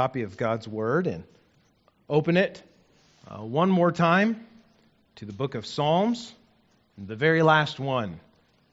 copy of God's Word and open it uh, one more time to the book of Psalms, the very last one,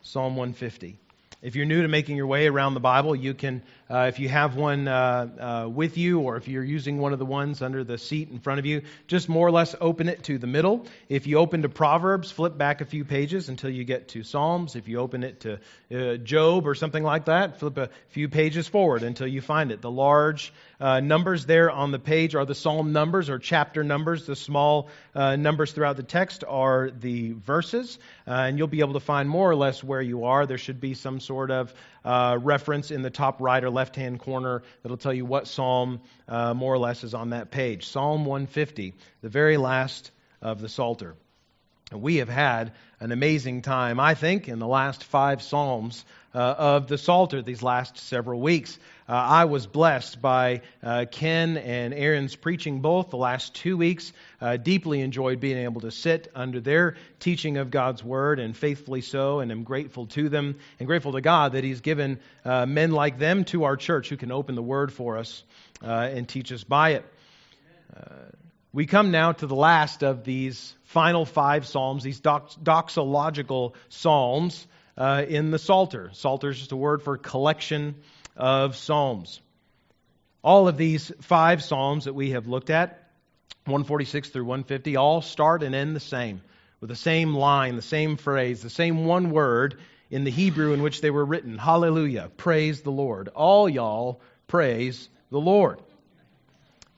Psalm 150. If you're new to making your way around the Bible, you can, uh, if you have one uh, uh, with you, or if you're using one of the ones under the seat in front of you, just more or less open it to the middle. If you open to Proverbs, flip back a few pages until you get to Psalms. If you open it to uh, Job or something like that, flip a few pages forward until you find it. The large uh, numbers there on the page are the Psalm numbers or chapter numbers. The small uh, numbers throughout the text are the verses, and you'll be able to find more or less where you are. There should be some sort of uh, reference in the top right or left hand corner that'll tell you what psalm uh, more or less is on that page. Psalm 150, the very last of the Psalter. We have had an amazing time, I think, in the last five Psalms uh, of the Psalter these last several weeks. Uh, I was blessed by uh, Ken and Aaron's preaching both the last two weeks. Uh, deeply enjoyed being able to sit under their teaching of God's Word, and faithfully so, and am grateful to them and grateful to God that He's given uh, men like them to our church who can open the Word for us uh, and teach us by it. We come now to the last of these final five psalms, these doxological psalms uh, in the Psalter. Psalter is just a word for collection of psalms. All of these five psalms that we have looked at, 146 through 150, all start and end the same, with the same line, the same phrase, the same one word in the Hebrew in which they were written. Hallelujah, praise the Lord. All y'all praise the Lord.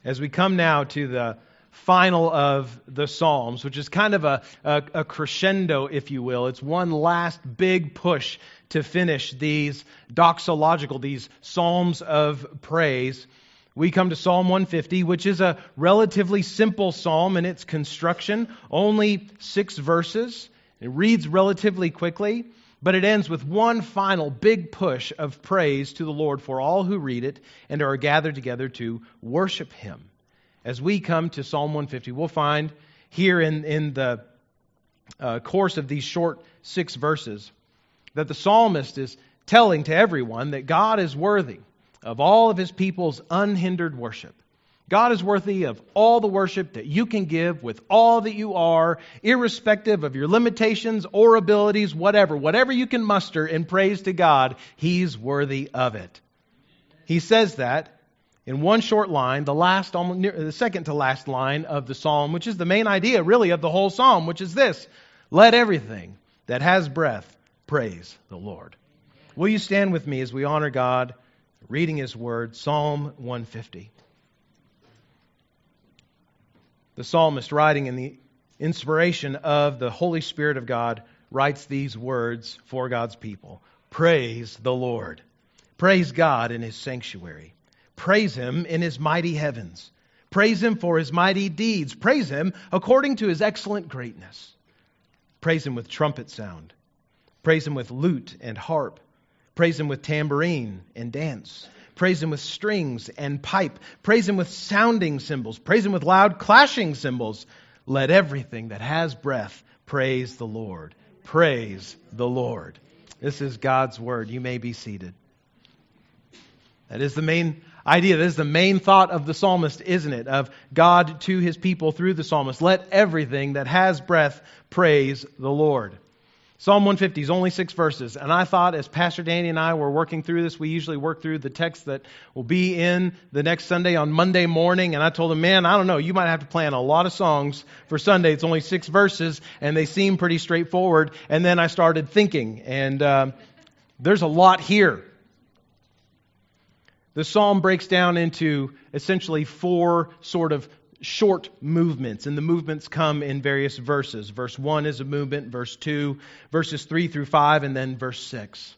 As we come now to the final of the Psalms, which is kind of a, a, a, crescendo, if you will. It's one last big push to finish these doxological, these Psalms of praise. We come to Psalm 150, which is a relatively simple psalm in its construction, only six verses. It reads relatively quickly, but it ends with one final big push of praise to the Lord for all who read it and are gathered together to worship Him as we come to Psalm 150, we'll find here in, in the uh, course of these short six verses that the psalmist is telling to everyone that God is worthy of all of his people's unhindered worship. God is worthy of all the worship that you can give with all that you are, irrespective of your limitations or abilities, whatever. Whatever you can muster in praise to God, He's worthy of it. He says that in one short line, the last, the second to last line of the psalm, which is the main idea, really, of the whole psalm, which is this: Let everything that has breath praise the Lord. Will you stand with me as we honor God, reading His Word, Psalm 150? The psalmist, writing in the inspiration of the Holy Spirit of God, writes these words for God's people Praise the Lord. Praise God in His sanctuary. Praise him in his mighty heavens. Praise him for his mighty deeds. Praise him according to his excellent greatness. Praise him with trumpet sound. Praise him with lute and harp. Praise him with tambourine and dance. Praise him with strings and pipe. Praise him with sounding cymbals. Praise him with loud clashing cymbals. Let everything that has breath praise the Lord. Praise the Lord. This is God's word. You may be seated. That is the main idea. This is the main thought of the psalmist, isn't it? Of God to his people through the psalmist. Let everything that has breath praise the Lord. Psalm 150 is only six verses. And I thought, as Pastor Danny and I were working through this, we usually work through the text that will be in the next Sunday on Monday morning. And I told him, man, I don't know, you might have to plan a lot of songs for Sunday. It's only six verses, and they seem pretty straightforward. And then I started thinking, and uh, there's a lot here. The psalm breaks down into essentially four sort of short movements, and the movements come in various verses. Verse 1 is a movement, verse 2, verses 3 through 5, and then verse 6.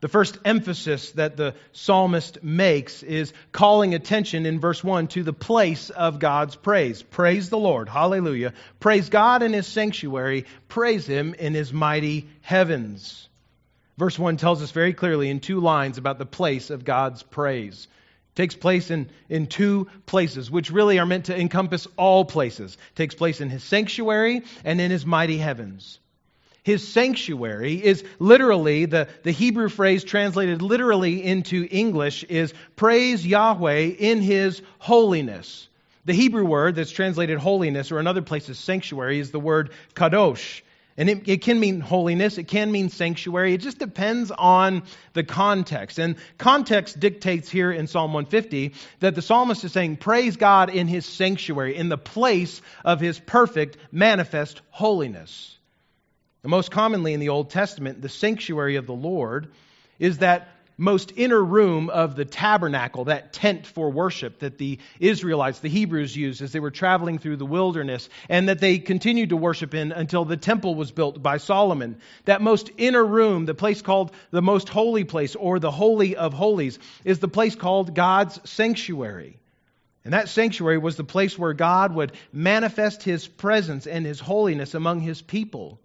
The first emphasis that the psalmist makes is calling attention in verse 1 to the place of God's praise. Praise the Lord. Hallelujah. Praise God in his sanctuary. Praise him in his mighty heavens. Verse 1 tells us very clearly in two lines about the place of God's praise. It takes place in, in two places, which really are meant to encompass all places. It takes place in his sanctuary and in his mighty heavens. his sanctuary is literally, the, the Hebrew phrase translated literally into English is praise Yahweh in his holiness. The Hebrew word that's translated holiness, or in other places sanctuary, is the word kadosh. And it, it, can mean holiness, it can mean sanctuary. It just depends on the context. And context dictates here in Psalm 150 that the psalmist is saying, Praise God in his sanctuary, in the place of his perfect, manifest holiness. And most commonly in the Old Testament, the sanctuary of the Lord is that most inner room of the tabernacle, that tent for worship that the Israelites, the Hebrews, used as they were traveling through the wilderness, and that they continued to worship in until the temple was built by Solomon. That most inner room, the place called the most holy place, or the Holy of Holies, is the place called God's sanctuary. And that sanctuary was the place where God would manifest his presence and his holiness among his people.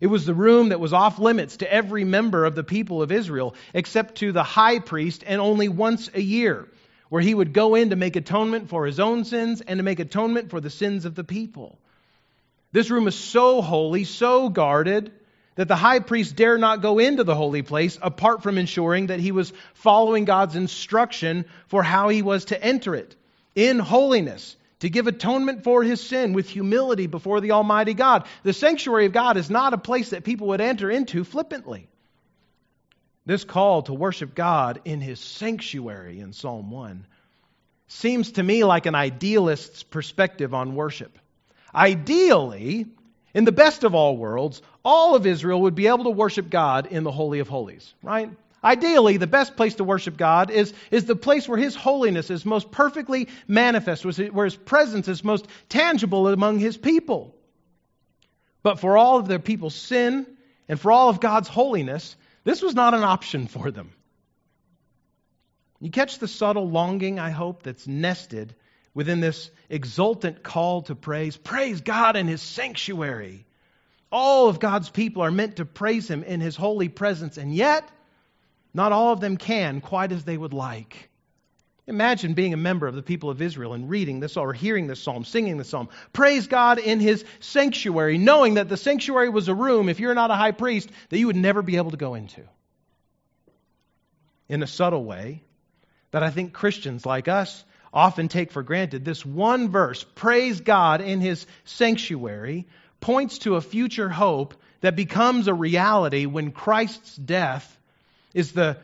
It was the room that was off limits to every member of the people of Israel, except to the high priest, and only once a year, where he would go in to make atonement for his own sins and to make atonement for the sins of the people. This room is so holy, so guarded, that the high priest dare not go into the holy place apart from ensuring that he was following God's instruction for how he was to enter it in holiness to give atonement for his sin with humility before the Almighty God. The sanctuary of God is not a place that people would enter into flippantly. This call to worship God in his sanctuary in Psalm 1 seems to me like an idealist's perspective on worship. Ideally, in the best of all worlds, all of Israel would be able to worship God in the Holy of Holies, right? Ideally, the best place to worship God is, is the place where His holiness is most perfectly manifest, where His presence is most tangible among His people. But for all of their people's sin and for all of God's holiness, this was not an option for them. You catch the subtle longing, I hope, that's nested within this exultant call to praise. Praise God in His sanctuary. All of God's people are meant to praise Him in His holy presence, and yet, not all of them can quite as they would like. Imagine being a member of the people of Israel and reading this or hearing this psalm, singing the psalm. Praise God in his sanctuary, knowing that the sanctuary was a room, if you're not a high priest, that you would never be able to go into. In a subtle way, that I think Christians like us often take for granted, this one verse, praise God in his sanctuary, points to a future hope that becomes a reality when Christ's death is the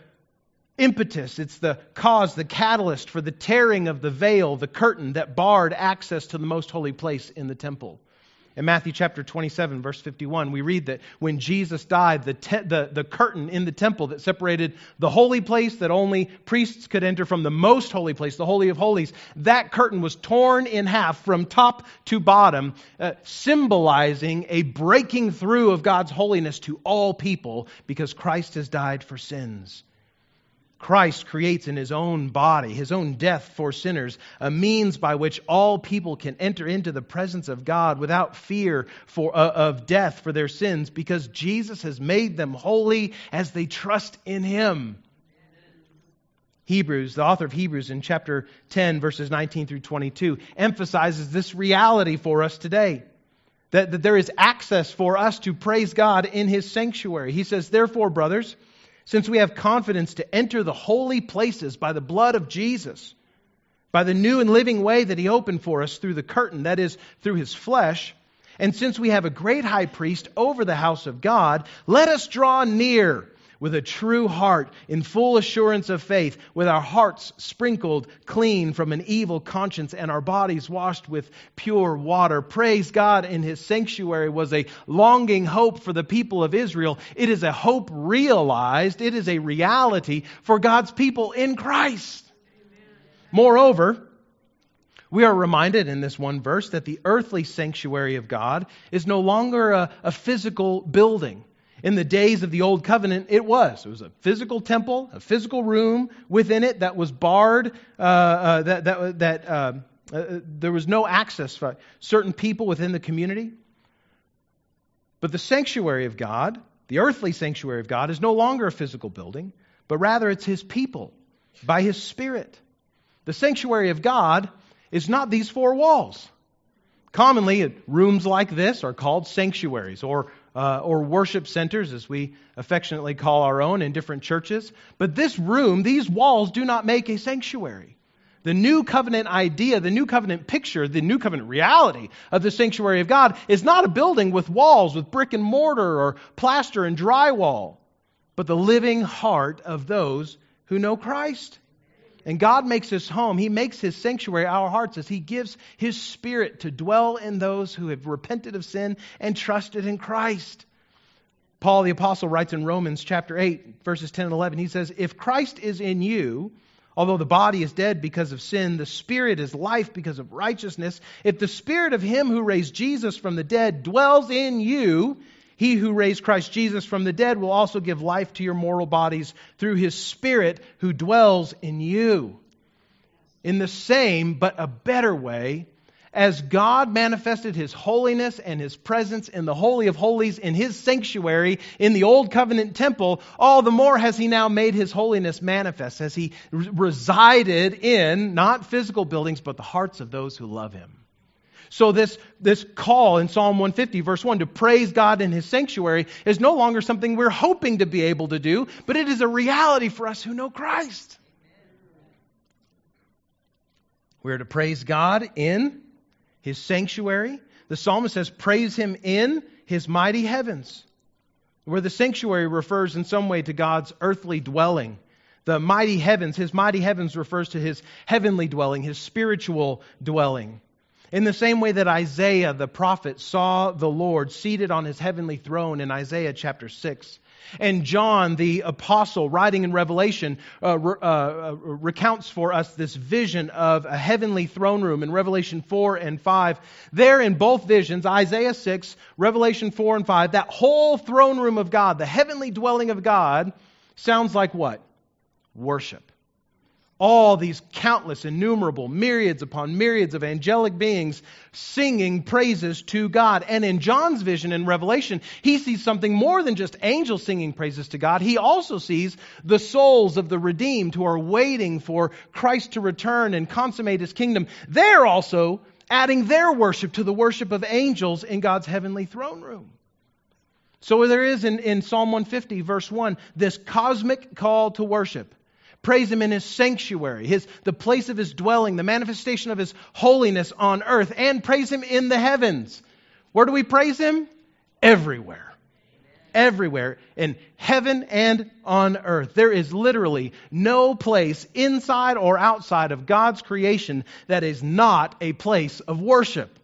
impetus, it's the cause, the catalyst for the tearing of the veil, the curtain that barred access to the most holy place in the temple. In Matthew chapter 27, verse 51, we read that when Jesus died, the, te- the, the curtain in the temple that separated the holy place that only priests could enter from the most holy place, the Holy of Holies, that curtain was torn in half from top to bottom, uh, symbolizing a breaking through of God's holiness to all people because Christ has died for sins. Christ creates in his own body, his own death for sinners, a means by which all people can enter into the presence of God without fear for, uh, of death for their sins because Jesus has made them holy as they trust in him. Hebrews, the author of Hebrews in chapter 10, verses 19 through 22, emphasizes this reality for us today. That, that there is access for us to praise God in his sanctuary. He says, Therefore, brothers, since we have confidence to enter the holy places by the blood of Jesus, by the new and living way that he opened for us through the curtain, that is, through his flesh, and since we have a great high priest over the house of God, let us draw near with a true heart, in full assurance of faith, with our hearts sprinkled clean from an evil conscience and our bodies washed with pure water. Praise God in His sanctuary was a longing hope for the people of Israel. It is a hope realized, it is a reality for God's people in Christ. Moreover, we are reminded in this one verse that the earthly sanctuary of God is no longer a, a physical building. In the days of the Old Covenant, it was. It was a physical temple, a physical room within it that was barred, uh, uh, that, that, that uh, uh, there was no access for certain people within the community. But the sanctuary of God, the earthly sanctuary of God, is no longer a physical building, but rather it's His people by His Spirit. The sanctuary of God is not these four walls. Commonly, rooms like this are called sanctuaries or uh, or worship centers, as we affectionately call our own in different churches. But this room, these walls, do not make a sanctuary. The new covenant idea, the new covenant picture, the new covenant reality of the sanctuary of God is not a building with walls, with brick and mortar or plaster and drywall, but the living heart of those who know Christ. And God makes his home, he makes his sanctuary our hearts as he gives his spirit to dwell in those who have repented of sin and trusted in Christ. Paul the apostle writes in Romans chapter 8 verses 10 and 11 he says if Christ is in you although the body is dead because of sin the spirit is life because of righteousness if the spirit of him who raised Jesus from the dead dwells in you he who raised Christ Jesus from the dead will also give life to your mortal bodies through his Spirit who dwells in you. In the same, but a better way, as God manifested his holiness and his presence in the Holy of Holies in his sanctuary in the Old Covenant temple, all the more has he now made his holiness manifest as he resided in not physical buildings, but the hearts of those who love him. So this, this call in Psalm 150, verse 1, to praise God in his sanctuary is no longer something we're hoping to be able to do, but it is a reality for us who know Christ. We're to praise God in his sanctuary. The psalmist says, praise him in his mighty heavens, where the sanctuary refers in some way to God's earthly dwelling. The mighty heavens, his mighty heavens refers to his heavenly dwelling, his spiritual dwelling. In the same way that Isaiah the prophet saw the Lord seated on his heavenly throne in Isaiah chapter 6. And John, the apostle, writing in Revelation, uh, uh, uh, recounts for us this vision of a heavenly throne room in Revelation 4 and 5. There, in both visions, Isaiah 6, Revelation 4 and 5, that whole throne room of God, the heavenly dwelling of God, sounds like what? Worship all these countless, innumerable, myriads upon myriads of angelic beings singing praises to God. And in John's vision in Revelation, he sees something more than just angels singing praises to God. He also sees the souls of the redeemed who are waiting for Christ to return and consummate his kingdom. They're also adding their worship to the worship of angels in God's heavenly throne room. So there is in, in Psalm 150, verse 1, this cosmic call to worship. Praise him in his sanctuary, his, the place of his dwelling, the manifestation of his holiness on earth, and praise him in the heavens. Where do we praise him? Everywhere. Everywhere, in heaven and on earth. There is literally no place inside or outside of God's creation that is not a place of worship.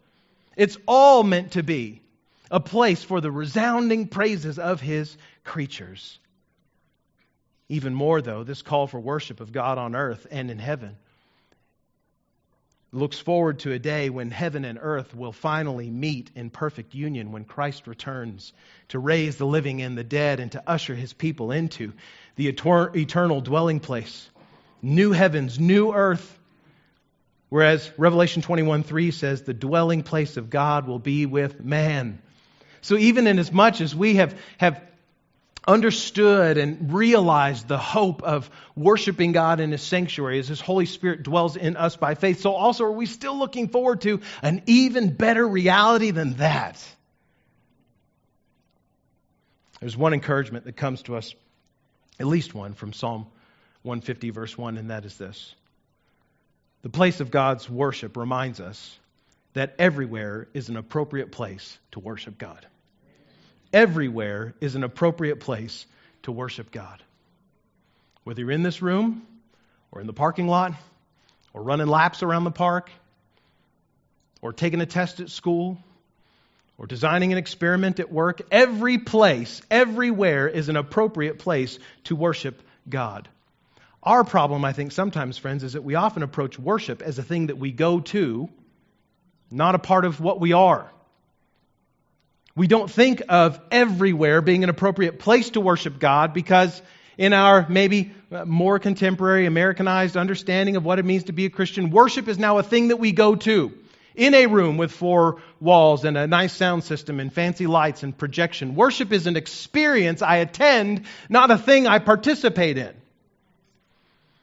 It's all meant to be a place for the resounding praises of his creatures. Even more, though, this call for worship of God on earth and in heaven looks forward to a day when heaven and earth will finally meet in perfect union when Christ returns to raise the living and the dead and to usher his people into the eternal dwelling place. New heavens, new earth. Whereas Revelation 21 3 says, the dwelling place of God will be with man. So even in as much as we have, have understood and realized the hope of worshiping God in His sanctuary as His Holy Spirit dwells in us by faith. So, also, are we still looking forward to an even better reality than that? There's one encouragement that comes to us, at least one, from Psalm 150, verse 1, and that is this The place of God's worship reminds us that everywhere is an appropriate place to worship God everywhere is an appropriate place to worship God. Whether you're in this room, or in the parking lot, or running laps around the park, or taking a test at school, or designing an experiment at work, every place, everywhere is an appropriate place to worship God. Our problem, I think, sometimes, friends, is that we often approach worship as a thing that we go to, not a part of what we are. We don't think of everywhere being an appropriate place to worship God because, in our maybe uh, more contemporary Americanized understanding of what it means to be a Christian, worship is now a thing that we go to in a room with four walls and a nice sound system and fancy lights and projection. Worship is an experience I attend, not a thing I participate in.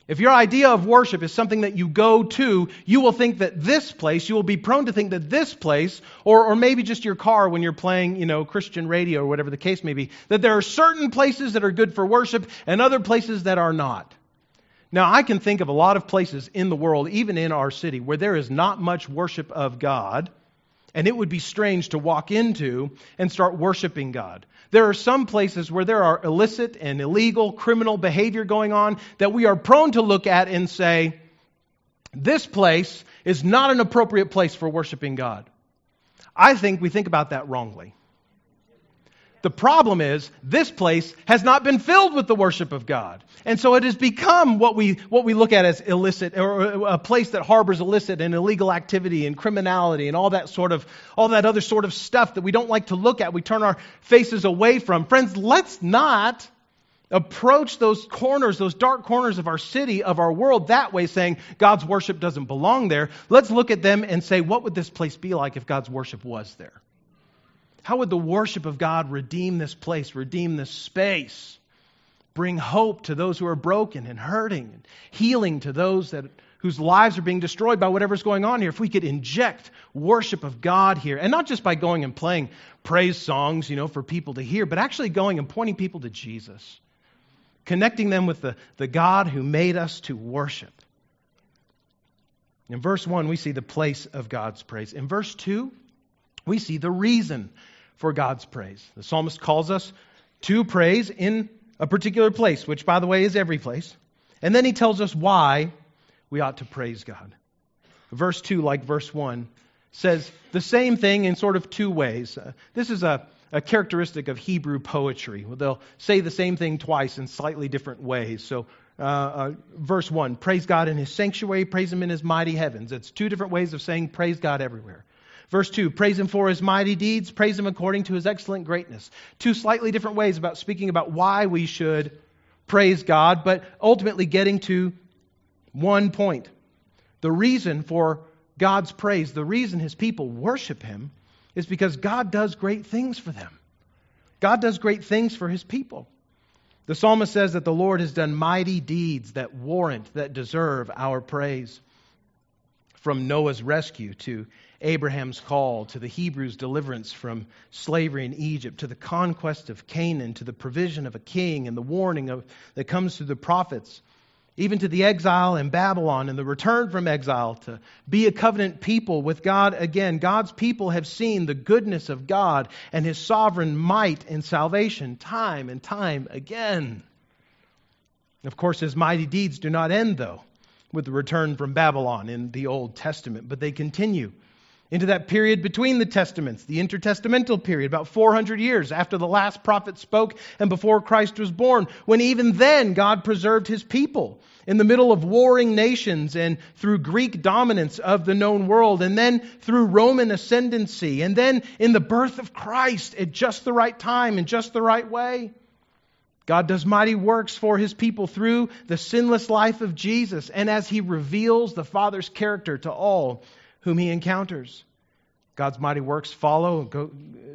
If your idea of worship is something that you go to, you will think that this place, you will be prone to think that this place, or, or maybe just your car when you're playing, you know, Christian radio or whatever the case may be, that there are certain places that are good for worship and other places that are not. Now, I can think of a lot of places in the world, even in our city, where there is not much worship of God, and it would be strange to walk into and start worshiping God. There are some places where there are illicit and illegal criminal behavior going on that we are prone to look at and say, this place is not an appropriate place for worshiping God. I think we think about that wrongly. The problem is, this place has not been filled with the worship of God. And so it has become what we, what we look at as illicit, or uh, a place that harbors illicit and illegal activity and criminality and all that sort of, all that other sort of stuff that we don't like to look at. We turn our faces away from. Friends, let's not approach those corners, those dark corners of our city, of our world that way, saying God's worship doesn't belong there. Let's look at them and say, what would this place be like if God's worship was there? How would the worship of God redeem this place, redeem this space, bring hope to those who are broken and hurting, and healing to those that, whose lives are being destroyed by whatever's going on here? If we could inject worship of God here, and not just by going and playing praise songs, you know, for people to hear, but actually going and pointing people to Jesus, connecting them with the, the God who made us to worship. In verse 1, we see the place of God's praise. In verse 2, we see the reason for God's praise. The psalmist calls us to praise in a particular place, which, by the way, is every place. And then he tells us why we ought to praise God. Verse 2, like verse 1, says the same thing in sort of two ways. Uh, this is a, a characteristic of Hebrew poetry. They'll say the same thing twice in slightly different ways. So, uh, uh, verse 1, praise God in his sanctuary, praise him in his mighty heavens. It's two different ways of saying praise God everywhere. Verse 2 Praise him for his mighty deeds, praise him according to his excellent greatness. Two slightly different ways about speaking about why we should praise God, but ultimately getting to one point. The reason for God's praise, the reason his people worship him, is because God does great things for them. God does great things for his people. The psalmist says that the Lord has done mighty deeds that warrant, that deserve our praise. From Noah's rescue to Abraham's call, to the Hebrews' deliverance from slavery in Egypt, to the conquest of Canaan, to the provision of a king and the warning of, that comes through the prophets, even to the exile in Babylon and the return from exile to be a covenant people with God again. God's people have seen the goodness of God and his sovereign might and salvation time and time again. Of course, his mighty deeds do not end, though, with the return from Babylon in the Old Testament, but they continue into that period between the testaments, the intertestamental period, about 400 years after the last prophet spoke and before Christ was born, when even then God preserved his people in the middle of warring nations and through Greek dominance of the known world, and then through Roman ascendancy, and then in the birth of Christ at just the right time, in just the right way. God does mighty works for his people through the sinless life of Jesus and as he reveals the Father's character to all whom he encounters. God's mighty works follow go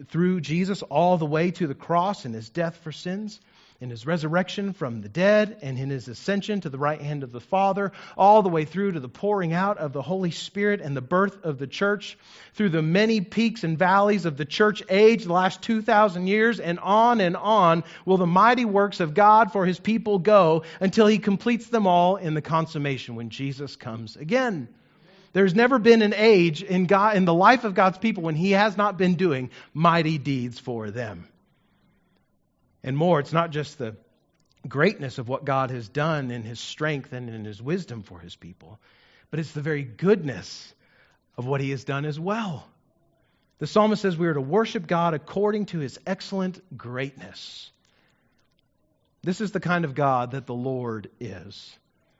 through Jesus all the way to the cross and his death for sins, in his resurrection from the dead, and in his ascension to the right hand of the Father, all the way through to the pouring out of the Holy Spirit and the birth of the church, through the many peaks and valleys of the church age, the last 2,000 years, and on and on will the mighty works of God for his people go until he completes them all in the consummation when Jesus comes again. There's never been an age in, God, in the life of God's people when He has not been doing mighty deeds for them. And more, it's not just the greatness of what God has done in His strength and in His wisdom for His people, but it's the very goodness of what He has done as well. The psalmist says we are to worship God according to His excellent greatness. This is the kind of God that the Lord is.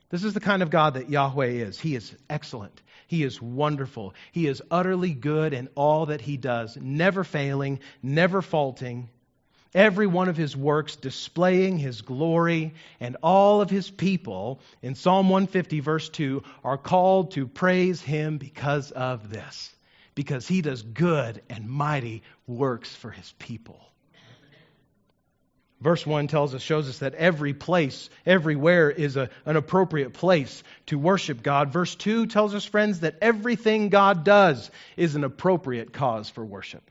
This is the kind of God that Yahweh is. He is excellent. He is wonderful. He is utterly good in all that he does, never failing, never faulting. Every one of his works displaying his glory, and all of his people, in Psalm 150, verse 2, are called to praise him because of this, because he does good and mighty works for his people. Verse 1 tells us, shows us that every place, everywhere is a, an appropriate place to worship God. Verse 2 tells us, friends, that everything God does is an appropriate cause for worship.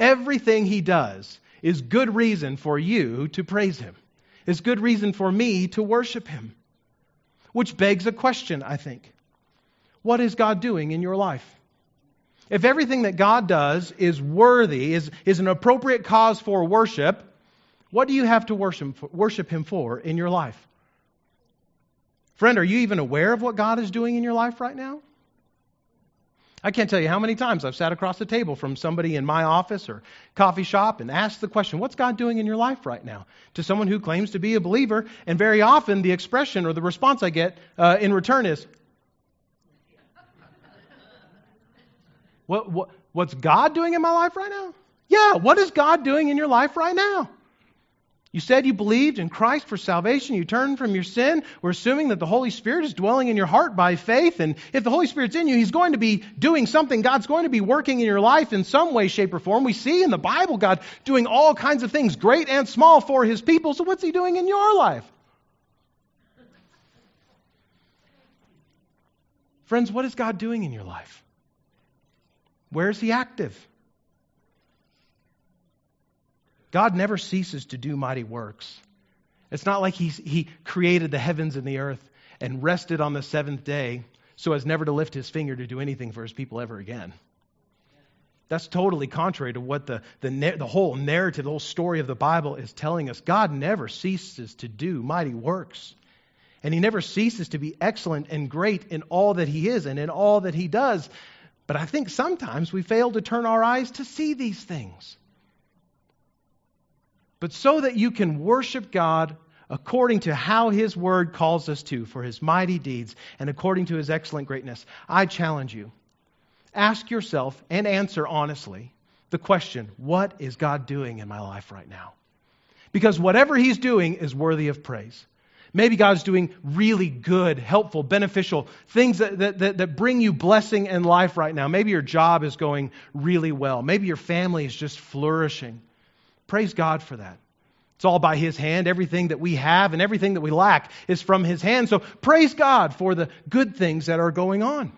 Everything He does is good reason for you to praise Him, is good reason for me to worship Him. Which begs a question, I think. What is God doing in your life? If everything that God does is worthy, is, is an appropriate cause for worship, what do you have to worship, worship Him for in your life? Friend, are you even aware of what God is doing in your life right now? I can't tell you how many times I've sat across the table from somebody in my office or coffee shop and asked the question, What's God doing in your life right now? to someone who claims to be a believer. And very often the expression or the response I get uh, in return is, what, what, What's God doing in my life right now? Yeah, what is God doing in your life right now? You said you believed in Christ for salvation. You turned from your sin. We're assuming that the Holy Spirit is dwelling in your heart by faith. And if the Holy Spirit's in you, He's going to be doing something. God's going to be working in your life in some way, shape, or form. We see in the Bible God doing all kinds of things, great and small, for His people. So what's He doing in your life? Friends, what is God doing in your life? Where is He active? God never ceases to do mighty works. It's not like he's, he created the heavens and the earth and rested on the seventh day so as never to lift his finger to do anything for his people ever again. That's totally contrary to what the, the, the whole narrative, the whole story of the Bible is telling us. God never ceases to do mighty works. And he never ceases to be excellent and great in all that he is and in all that he does. But I think sometimes we fail to turn our eyes to see these things but so that you can worship God according to how His Word calls us to for His mighty deeds and according to His excellent greatness. I challenge you. Ask yourself and answer honestly the question what is God doing in my life right now? Because whatever He's doing is worthy of praise. Maybe God's doing really good, helpful, beneficial things that, that, that, that, bring you blessing and life right now. Maybe your job is going really well. Maybe your family is just flourishing. Praise God for that. It's all by His hand. Everything that we have and everything that we lack is from His hand. So praise God for the good things that are going on.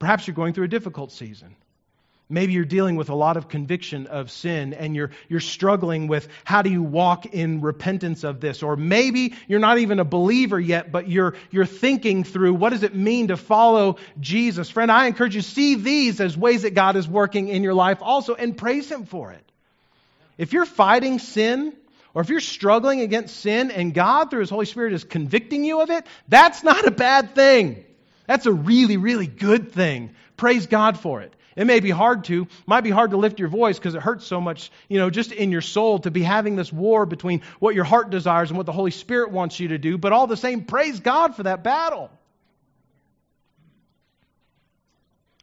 Perhaps you're going through a difficult season. Maybe you're dealing with a lot of conviction of sin and you're, you're struggling with how do you walk in repentance of this. Or maybe you're not even a believer yet, but you're, you're thinking through what does it mean to follow Jesus. Friend, I encourage you, see these as ways that God is working in your life also and praise Him for it. If you're fighting sin, or if you're struggling against sin and God, through His Holy Spirit, is convicting you of it, that's not a bad thing. That's a really, really good thing. Praise God for it. It may be hard to, might be hard to lift your voice because it hurts so much, you know, just in your soul to be having this war between what your heart desires and what the Holy Spirit wants you to do, but all the same, praise God for that battle.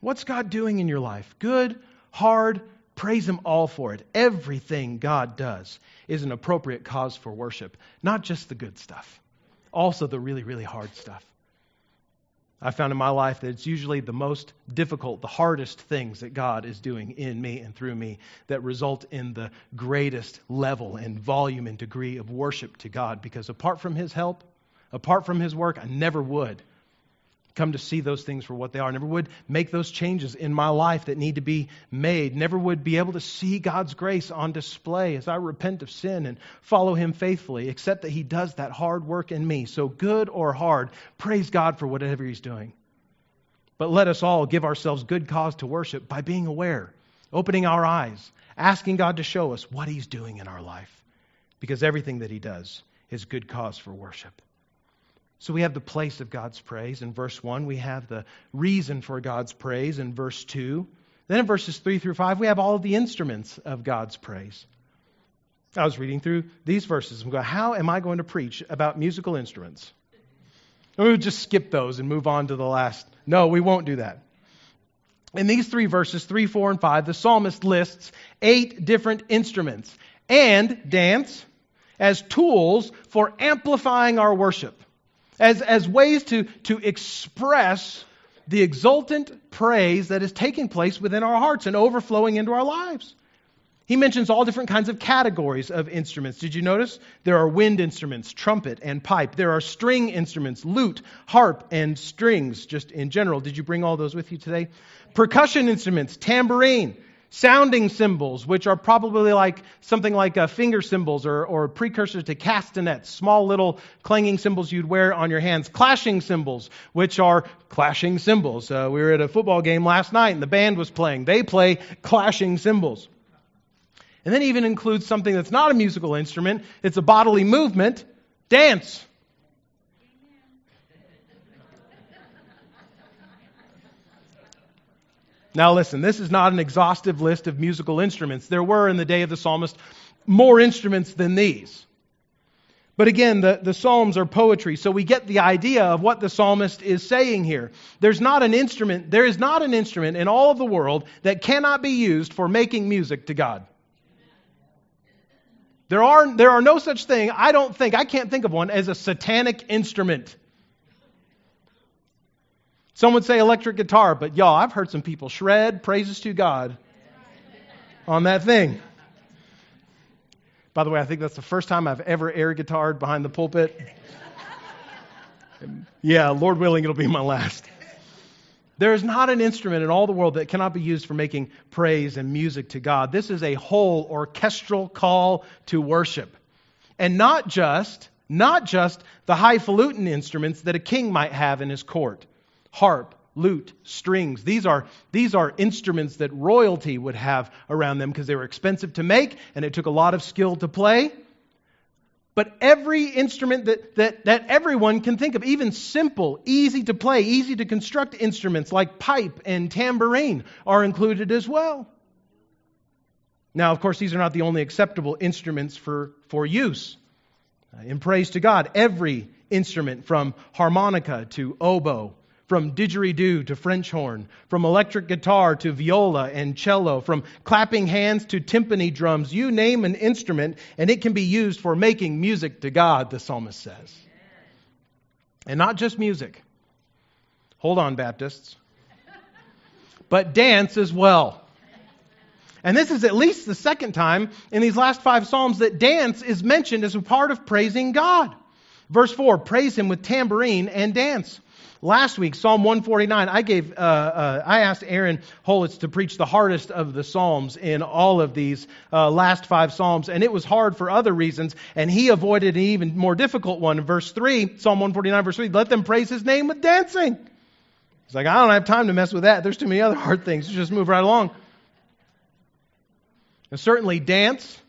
What's God doing in your life? Good, hard, Praise Him all for it. Everything God does is an appropriate cause for worship, not just the good stuff, also the really, really hard stuff. I found in my life that it's usually the most difficult, the hardest things that God is doing in me and through me that result in the greatest level and volume and degree of worship to God. Because apart from His help, apart from His work, I never would come to see those things for what they are. Never would make those changes in my life that need to be made. Never would be able to see God's grace on display as I repent of sin and follow Him faithfully, except that He does that hard work in me. So, good or hard, praise God for whatever He's doing. But let us all give ourselves good cause to worship by being aware, opening our eyes, asking God to show us what He's doing in our life. Because everything that He does is good cause for worship. So we have the place of God's praise in verse 1. We have the reason for God's praise in verse 2. Then in verses 3 through 5, we have all of the instruments of God's praise. I was reading through these verses and go, how am I going to preach about musical instruments? We'll just skip those and move on to the last. No, we won't do that. In these three verses, 3, 4, and 5, the psalmist lists eight different instruments and dance as tools for amplifying our worship as, as ways to, to express the exultant praise that is taking place within our hearts and overflowing into our lives. He mentions all different kinds of categories of instruments. Did you notice? There are wind instruments, trumpet and pipe. There are string instruments, lute, harp, and strings, just in general. Did you bring all those with you today? Percussion instruments, tambourine, sounding cymbals, which are probably like something like uh, finger cymbals or, or precursors to castanets, small little clanging cymbals you'd wear on your hands. Clashing cymbals, which are clashing cymbals. Uh, we were at a football game last night and the band was playing. They play clashing cymbals. And then even includes something that's not a musical instrument, it's a bodily movement dance. Now, listen, this is not an exhaustive list of musical instruments. There were in the day of the psalmist more instruments than these. But again, the, the Psalms are poetry, so we get the idea of what the psalmist is saying here. There's not an instrument, there is not an instrument in all of the world that cannot be used for making music to God. There are, there are no such thing, I don't think, I can't think of one, as a satanic instrument. Some would say electric guitar, but y'all, I've heard some people shred praises to God on that thing. By the way, I think that's the first time I've ever air guitared behind the pulpit. yeah, Lord willing, it'll be my last. There is not an instrument in all the world that cannot be used for making praise and music to God. This is a whole orchestral call to worship. And not just, not just the highfalutin instruments that a king might have in his court. Harp, lute, strings. These are, these are instruments that royalty would have around them because they were expensive to make and it took a lot of skill to play. But every instrument that, that, that everyone can think of, even simple, easy to play, easy to construct instruments like pipe and tambourine, are included as well. Now, of course, these are not the only acceptable instruments for, for use. Uh, in praise to God, every instrument from harmonica to oboe from didgeridoo to French horn, from electric guitar to viola and cello, from clapping hands to timpani drums. You name an instrument, and it can be used for making music to God, the psalmist says. And not just music. Hold on, Baptists. But dance as well. And this is at least the second time in these last five Psalms that dance is mentioned as a part of praising God. Verse 4 Praise Him with tambourine and dance. Last week, Psalm 149, I gave, uh, uh, I asked Aaron Holitz to preach the hardest of the Psalms in all of these uh, last five Psalms, and it was hard for other reasons, and he avoided an even more difficult one. Verse 3, Psalm 149, verse 3, let them praise his name with dancing. He's like, I don't have time to mess with that. There's too many other hard things. Just move right along. And certainly, dance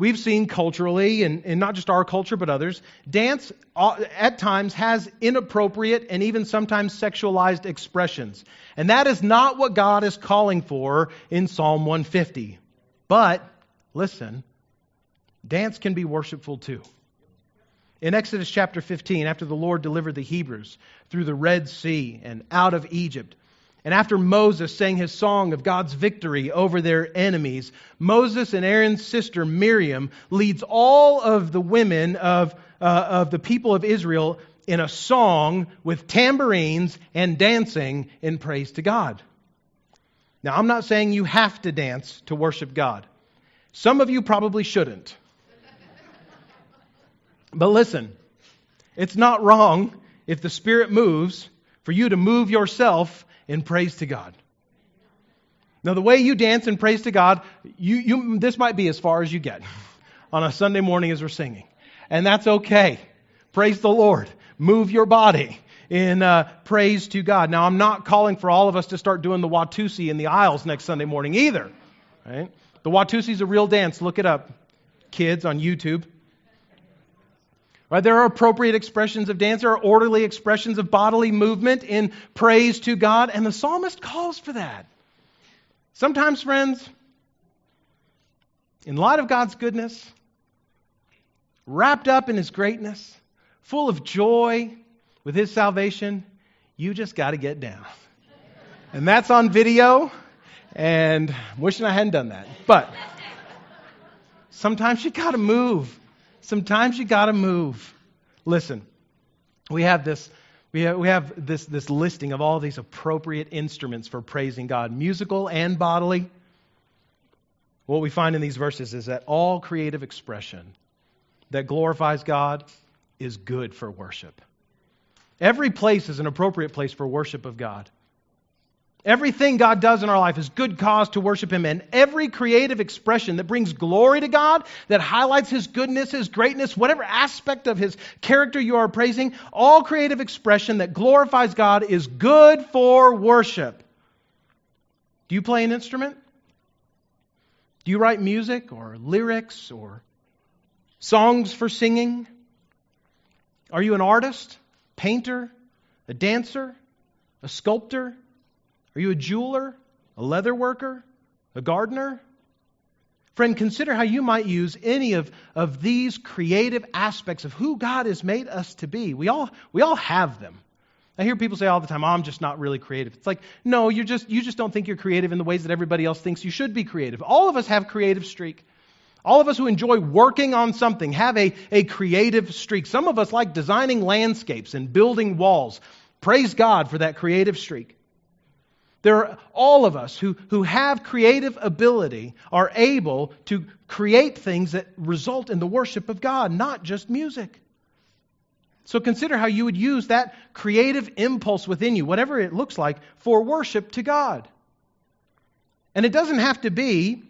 we've seen culturally, and, and not just our culture, but others, dance uh, at times has inappropriate and even sometimes sexualized expressions. And that is not what God is calling for in Psalm 150. But, listen, dance can be worshipful too. In Exodus chapter 15, after the Lord delivered the Hebrews through the Red Sea and out of Egypt, and after Moses sang his song of God's victory over their enemies, Moses and Aaron's sister Miriam leads all of the women of, uh, of the people of Israel in a song with tambourines and dancing in praise to God. Now, I'm not saying you have to dance to worship God. Some of you probably shouldn't. But listen, it's not wrong if the Spirit moves for you to move yourself in praise to God. Now, the way you dance and praise to God, you, you, this might be as far as you get on a Sunday morning as we're singing. And that's okay. Praise the Lord. Move your body in uh, praise to God. Now, I'm not calling for all of us to start doing the Watusi in the aisles next Sunday morning either. Right? The Watusi is a real dance. Look it up, kids, on YouTube. Right? There are appropriate expressions of dance. There are orderly expressions of bodily movement in praise to God, and the psalmist calls for that. Sometimes, friends, in light of God's goodness, wrapped up in His greatness, full of joy with His salvation, you just got to get down. And that's on video, and I'm wishing I hadn't done that. But sometimes you got to move Sometimes you got to move. Listen, we have this. We have, we have this, this listing of all these appropriate instruments for praising God, musical and bodily. what we find in these verses is that all creative expression that glorifies God is good for worship. Every place is an appropriate place for worship of God. Everything God does in our life is good cause to worship Him. And every creative expression that brings glory to God, that highlights His goodness, His greatness, whatever aspect of His character you are praising, all creative expression that glorifies God is good for worship. Do you play an instrument? Do you write music or lyrics or songs for singing? Are you an artist, painter, a dancer, a sculptor? Are you a jeweler, a leather worker, a gardener? Friend, consider how you might use any of, of these creative aspects of who God has made us to be. We all, we all have them. I hear people say all the time, oh, I'm just not really creative. It's like, no, you're just, you just don't think you're creative in the ways that everybody else thinks you should be creative. All of us have creative streak. All of us who enjoy working on something have a, a creative streak. Some of us like designing landscapes and building walls. Praise God for that creative streak. There are all of us who, who have creative ability are able to create things that result in the worship of God, not just music. So consider how you would use that creative impulse within you, whatever it looks like, for worship to God. And it doesn't have to be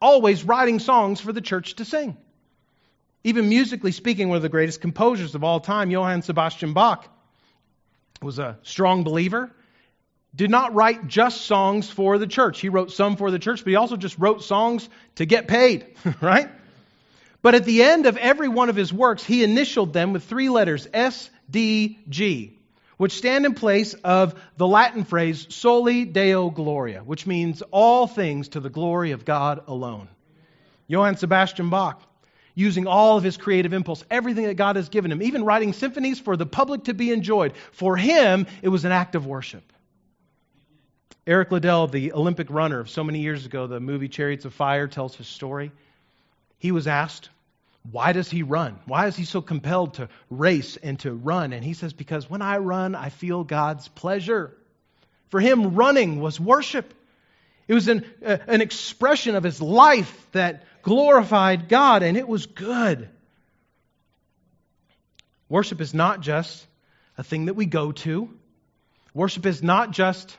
always writing songs for the church to sing. Even musically speaking, one of the greatest composers of all time, Johann Sebastian Bach, was a strong believer did not write just songs for the church. He wrote some for the church, but he also just wrote songs to get paid, right? But at the end of every one of his works, he initialed them with three letters S, D, G, which stand in place of the Latin phrase soli deo gloria, which means all things to the glory of God alone. Johann Sebastian Bach, using all of his creative impulse, everything that God has given him, even writing symphonies for the public to be enjoyed. For him, it was an act of worship. Eric Liddell, the Olympic runner of so many years ago, the movie Chariots of Fire tells his story. He was asked, why does he run? Why is he so compelled to race and to run? And he says, Because when I run, I feel God's pleasure. For him, running was worship. It was an, uh, an expression of his life that glorified God, and it was good. Worship is not just a thing that we go to, worship is not just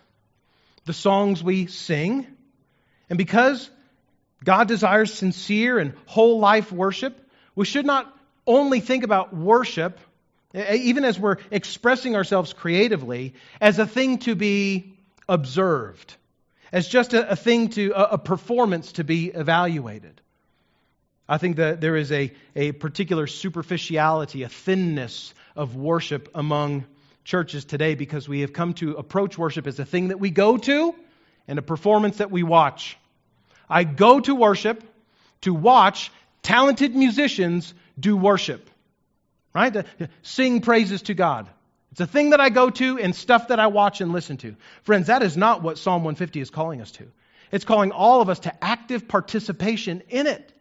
the songs we sing. And because God desires sincere and whole life worship, we should not only think about worship, even as we're expressing ourselves creatively, as a thing to be observed, as just a, a thing to, a, a performance to be evaluated. I think that there is a, a particular superficiality, a thinness of worship among churches today because we have come to approach worship as a thing that we go to and a performance that we watch. I go to worship to watch talented musicians do worship, right? Sing praises to God. It's a thing that I go to and stuff that I watch and listen to. Friends, that is not what Psalm 150 is calling us to. It's calling all of us to active participation in it.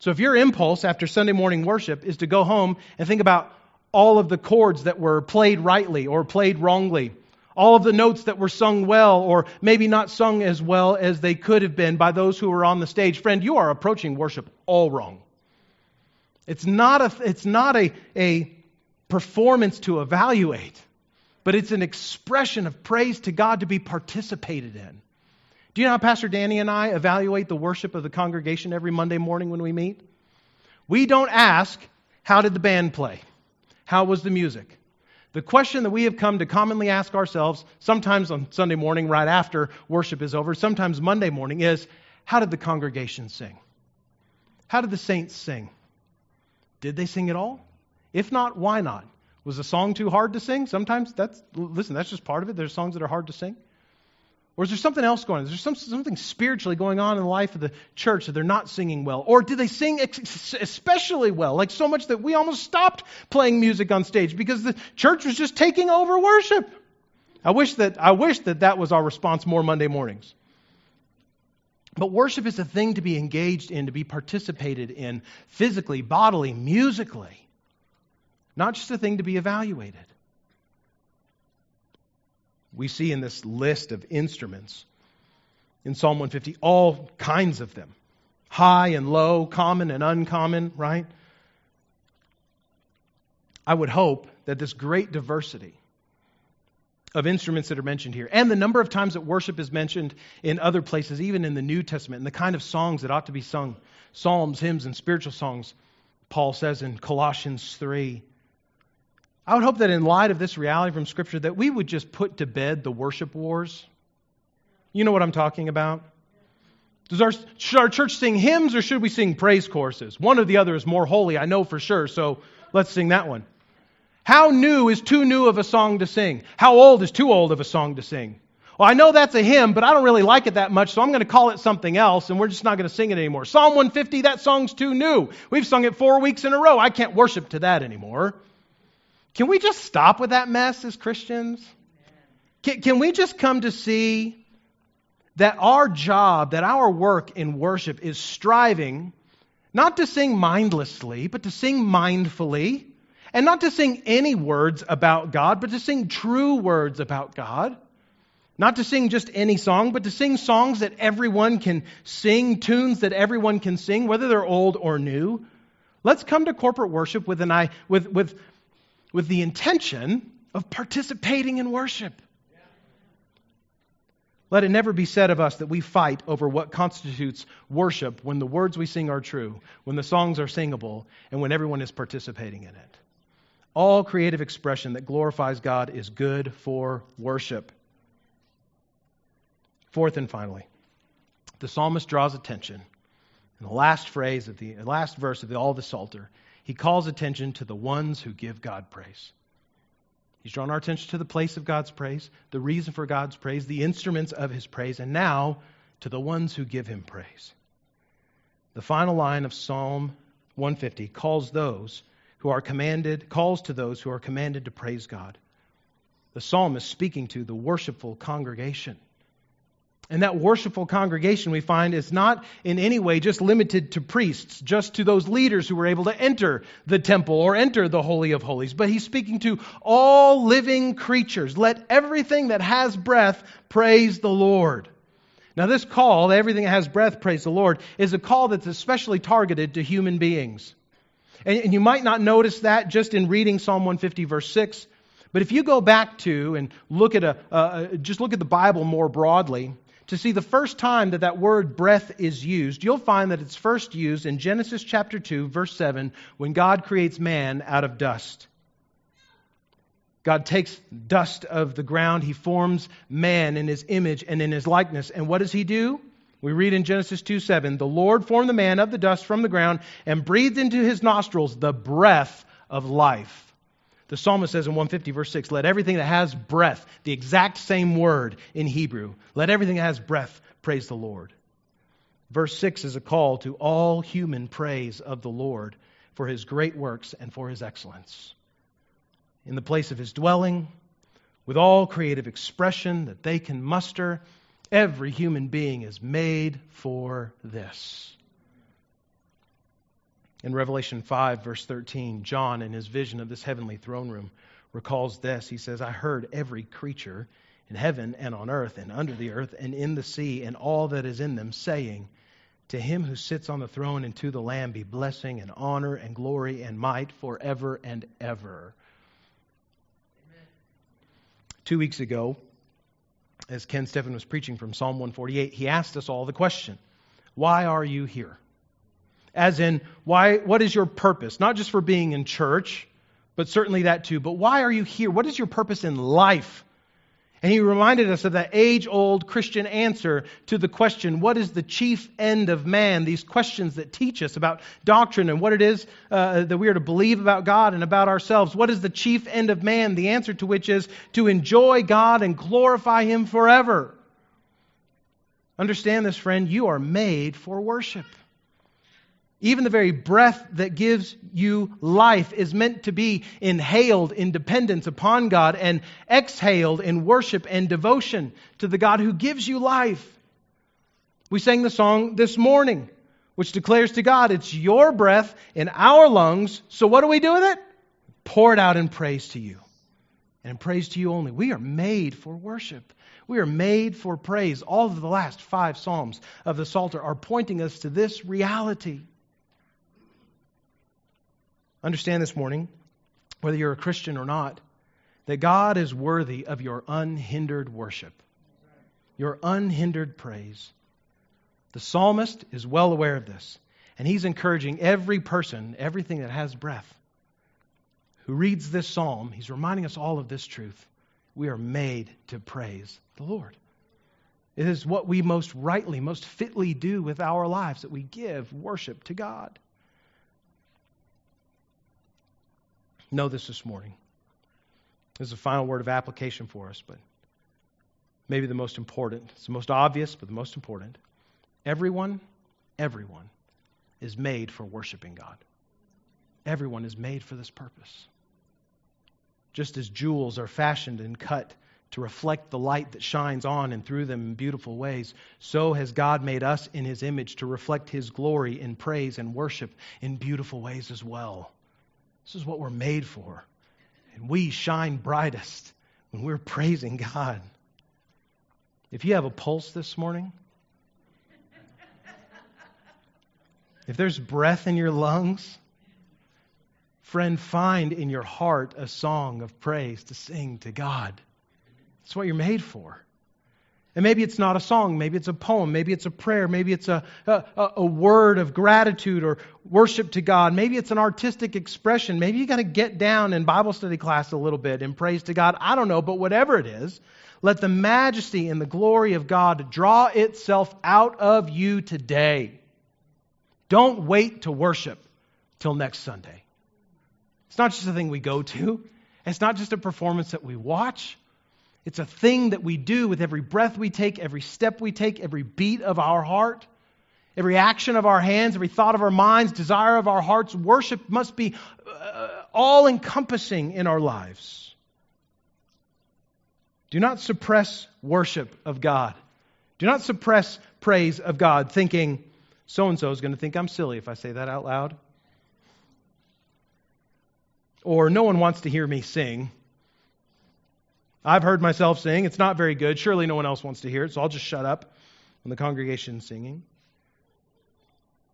So if your impulse after Sunday morning worship is to go home and think about all of the chords that were played rightly or played wrongly, all of the notes that were sung well or maybe not sung as well as they could have been by those who were on the stage. Friend, you are approaching worship all wrong. It's not a, it's not a, a performance to evaluate, but it's an expression of praise to God to be participated in. Do you know how Pastor Danny and I evaluate the worship of the congregation every Monday morning when we meet? We don't ask, How did the band play? How was the music? The question that we have come to commonly ask ourselves, sometimes on Sunday morning right after worship is over, sometimes Monday morning, is how did the congregation sing? How did the saints sing? Did they sing at all? If not, why not? Was the song too hard to sing? Sometimes that's, listen, that's just part of it. There's songs that are hard to sing. Or is there something else going on? Is there some, something spiritually going on in the life of the church that they're not singing well? Or do they sing ex- especially well? Like so much that we almost stopped playing music on stage because the church was just taking over worship. I wish that, I wish that that was our response more Monday mornings. But worship is a thing to be engaged in, to be participated in physically, bodily, musically, not just a thing to be evaluated we see in this list of instruments in Psalm 150, all kinds of them high and low, common and uncommon, right? I would hope that this great diversity of instruments that are mentioned here, and the number of times that worship is mentioned in other places, even in the New Testament, and the kind of songs that ought to be sung psalms, hymns, and spiritual songs, Paul says in Colossians 3. I would hope that in light of this reality from Scripture, that we would just put to bed the worship wars. You know what I'm talking about? Does our, should our church sing hymns or should we sing praise choruses? One or the other is more holy, I know for sure, so let's sing that one. How new is too new of a song to sing? How old is too old of a song to sing? Well, I know that's a hymn, but I don't really like it that much, so I'm going to call it something else, and we're just not going to sing it anymore. Psalm 150, that song's too new. We've sung it four weeks in a row. I can't worship to that anymore. Can we just stop with that mess as Christians? Can, can we just come to see that our job, that our work in worship is striving not to sing mindlessly, but to sing mindfully, and not to sing any words about God, but to sing true words about God. Not to sing just any song, but to sing songs that everyone can sing, tunes that everyone can sing, whether they're old or new. Let's come to corporate worship with, an eye, with, with, with the intention of participating in worship. Let it never be said of us that we fight over what constitutes worship when the words we sing are true, when the songs are singable, and when everyone is participating in it. All creative expression that glorifies God is good for worship. Fourth and finally, the psalmist draws attention in the last phrase of the last verse of the, all the Psalter. He calls attention to the ones who give God praise. He's drawn our attention to the place of God's praise, the reason for God's praise, the instruments of his praise, and now to the ones who give him praise. The final line of Psalm 150 calls those who are commanded, calls to those who are commanded to praise God. The psalm is speaking to the worshipful congregation. And that worshipful congregation we find is not in any way just limited to priests, just to those leaders who were able to enter the temple or enter the Holy of Holies, but he's speaking to all living creatures. Let everything that has breath praise the Lord. Now, this call, everything that has breath, praise the Lord, is a call that's especially targeted to human beings. And, you might not notice that just in reading Psalm 150, verse 6. But if you go back to and look at a, uh, just look at the Bible more broadly, to see the first time that that word breath is used, you'll find that it's first used in Genesis chapter 2, verse 7, when God creates man out of dust. God takes dust of the ground, he forms man in his image and in his likeness. And what does he do? We read in Genesis 2 7, the Lord formed the man of the dust from the ground and breathed into his nostrils the breath of life. The psalmist says in 150, verse 6, let everything that has breath, the exact same word in Hebrew, let everything that has breath praise the Lord. Verse 6 is a call to all human praise of the Lord for his great works and for his excellence. In the place of his dwelling, with all creative expression that they can muster, every human being is made for this. In Revelation 5, verse 13, John, in his vision of this heavenly throne room, recalls this. He says, I heard every creature in heaven and on earth and under the earth and in the sea and all that is in them, saying, To him who sits on the throne and to the Lamb be blessing and honor and glory and might forever and ever. Amen. Two weeks ago, as Ken Steffen was preaching from Psalm 148, he asked us all the question Why are you here? As in, why, what is your purpose? Not just for being in church, but certainly that too. But why are you here? What is your purpose in life? And he reminded us of that age old Christian answer to the question, What is the chief end of man? These questions that teach us about doctrine and what it is uh, that we are to believe about God and about ourselves. What is the chief end of man? The answer to which is to enjoy God and glorify Him forever. Understand this, friend, you are made for worship. Even the very breath that gives you life is meant to be inhaled in dependence upon God and exhaled in worship and devotion to the God who gives you life. We sang the song this morning, which declares to God, it's your breath in our lungs. So what do we do with it? Pour it out in praise to you. And in praise to you only. We are made for worship. We are made for praise. All of the last five Psalms of the Psalter are pointing us to this reality. Understand this morning, whether you're a Christian or not, that God is worthy of your unhindered worship, your unhindered praise. The psalmist is well aware of this, and he's encouraging every person, everything that has breath, who reads this psalm, he's reminding us all of this truth. We are made to praise the Lord. It is what we most rightly, most fitly do with our lives, that we give worship to God. Know this this morning. This is a final word of application for us, but maybe the most important. It's the most obvious, but the most important. Everyone, everyone is made for worshiping God. Everyone is made for this purpose. Just as jewels are fashioned and cut to reflect the light that shines on and through them in beautiful ways, so has God made us in His image to reflect His glory in praise and worship in beautiful ways as well. This is what we're made for. And we shine brightest when we're praising God. If you have a pulse this morning, if there's breath in your lungs, friend, find in your heart a song of praise to sing to God. That's what you're made for. And maybe it's not a song, maybe it's a poem, maybe it's a prayer, maybe it's a, a, a, word of gratitude or worship to God, maybe it's an artistic expression, maybe you got to get down in Bible study class a little bit and praise to God. I don't know, but whatever it is, let the majesty and the glory of God draw itself out of you today. Don't wait to worship till next Sunday. It's not just a thing we go to, it's not just a performance that we watch. It's a thing that we do with every breath we take, every step we take, every beat of our heart, every action of our hands, every thought of our minds, desire of our hearts. Worship must be uh, all encompassing in our lives. Do not suppress worship of God. Do not suppress praise of God, thinking so and so is going to think I'm silly if I say that out loud. Or no one wants to hear me sing. I've heard myself sing. It's not very good. Surely no one else wants to hear it, so I'll just shut up when the congregation's singing.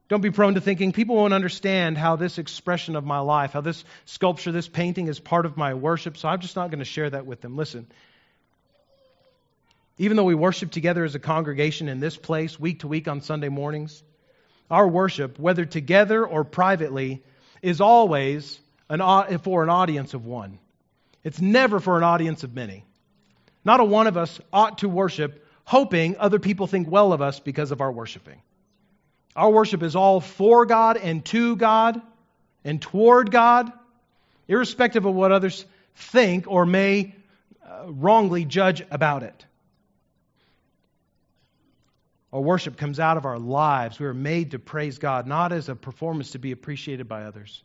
Don't be prone to thinking people won't understand how this expression of my life, how this sculpture, this painting is part of my worship, so I'm just not going to share that with them. Listen, even though we worship together as a congregation in this place week to week on Sunday mornings, our worship, whether together or privately, is always an, for an audience of one. It's never for an audience of many. Not a one of us ought to worship hoping other people think well of us because of our worshiping. Our worship is all for God and to God and toward God, irrespective of what others think or may uh, wrongly judge about it. Our worship comes out of our lives. We are made to praise God, not as a performance to be appreciated by others,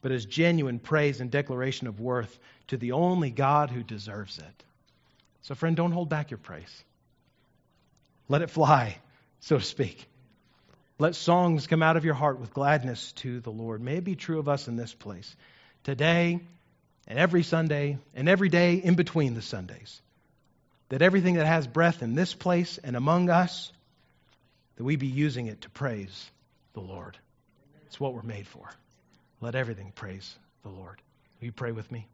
but as genuine praise and declaration of worth to the only God who deserves it. So, friend, don't hold back your praise. Let it fly, so to speak. Let songs come out of your heart with gladness to the Lord. May it be true of us in this place today and every Sunday and every day in between the Sundays. That everything that has breath in this place and among us, that we be using it to praise the Lord. It's what we're made for. Let everything praise the Lord. Will you pray with me?